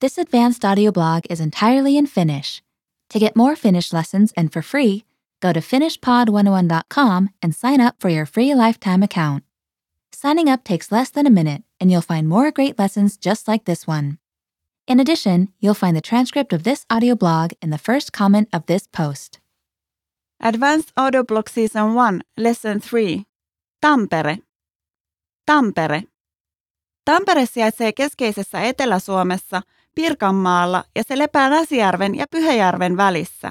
This advanced audio blog is entirely in Finnish. To get more Finnish lessons and for free, go to finishpod101.com and sign up for your free lifetime account. Signing up takes less than a minute, and you'll find more great lessons just like this one. In addition, you'll find the transcript of this audio blog in the first comment of this post. Advanced Audio Blog Season 1, Lesson 3. Tampere. Tampere. Tampere sijaitsee keskeisessä Etelä-Suomessa, Pirkanmaalla ja se lepää Näsijärven ja Pyhäjärven välissä.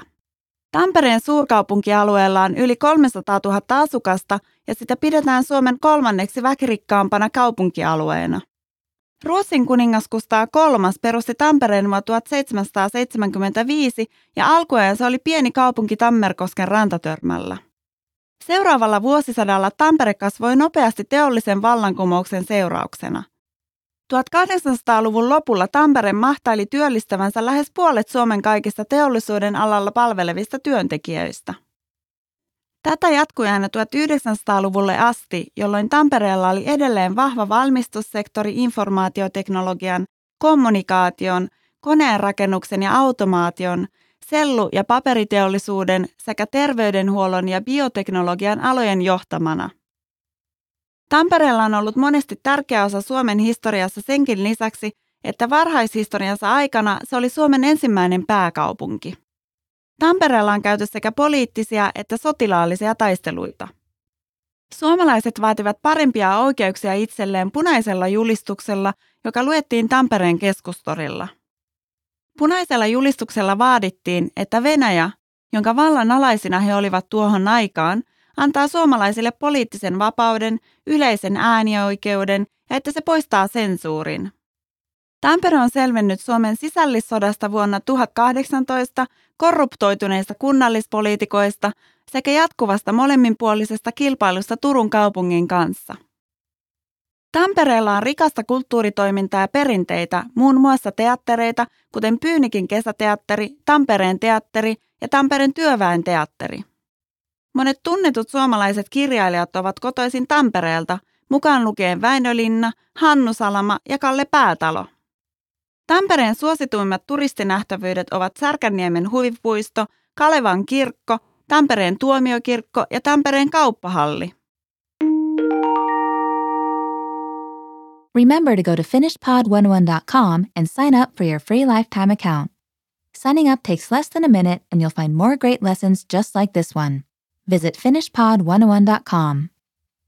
Tampereen suurkaupunkialueella on yli 300 000 asukasta ja sitä pidetään Suomen kolmanneksi väkirikkaampana kaupunkialueena. Ruotsin kuningas Kustaa kolmas perusti Tampereen vuonna 1775 ja alkuajan se oli pieni kaupunki Tammerkosken rantatörmällä. Seuraavalla vuosisadalla Tampere kasvoi nopeasti teollisen vallankumouksen seurauksena. 1800-luvun lopulla Tampere mahtaili työllistävänsä lähes puolet Suomen kaikista teollisuuden alalla palvelevista työntekijöistä. Tätä jatkui aina 1900-luvulle asti, jolloin Tampereella oli edelleen vahva valmistussektori informaatioteknologian, kommunikaation, koneenrakennuksen ja automaation, sellu- ja paperiteollisuuden sekä terveydenhuollon ja bioteknologian alojen johtamana. Tampereella on ollut monesti tärkeä osa Suomen historiassa senkin lisäksi, että varhaishistoriansa aikana se oli Suomen ensimmäinen pääkaupunki. Tampereella on käyty sekä poliittisia että sotilaallisia taisteluita. Suomalaiset vaativat parempia oikeuksia itselleen punaisella julistuksella, joka luettiin Tampereen keskustorilla. Punaisella julistuksella vaadittiin, että Venäjä, jonka vallan alaisina he olivat tuohon aikaan, antaa suomalaisille poliittisen vapauden, yleisen äänioikeuden ja että se poistaa sensuurin. Tampere on selvennyt Suomen sisällissodasta vuonna 1018 korruptoituneista kunnallispoliitikoista sekä jatkuvasta molemminpuolisesta kilpailusta Turun kaupungin kanssa. Tampereella on rikasta kulttuuritoimintaa ja perinteitä, muun muassa teattereita, kuten Pyynikin kesäteatteri, Tampereen teatteri ja Tampereen työväen teatteri. Monet tunnetut suomalaiset kirjailijat ovat kotoisin Tampereelta, mukaan lukien Väinölinna, Hannu Salama ja Kalle Päätalo. Tampereen suosituimmat turistinähtävyydet ovat Särkänniemen huvipuisto, Kalevan kirkko, Tampereen tuomiokirkko ja Tampereen kauppahalli. Remember to go to finishpod101.com and sign up for your free lifetime account. Signing up takes less than a minute and you'll find more great lessons just like this one. Visit finishpod101.com.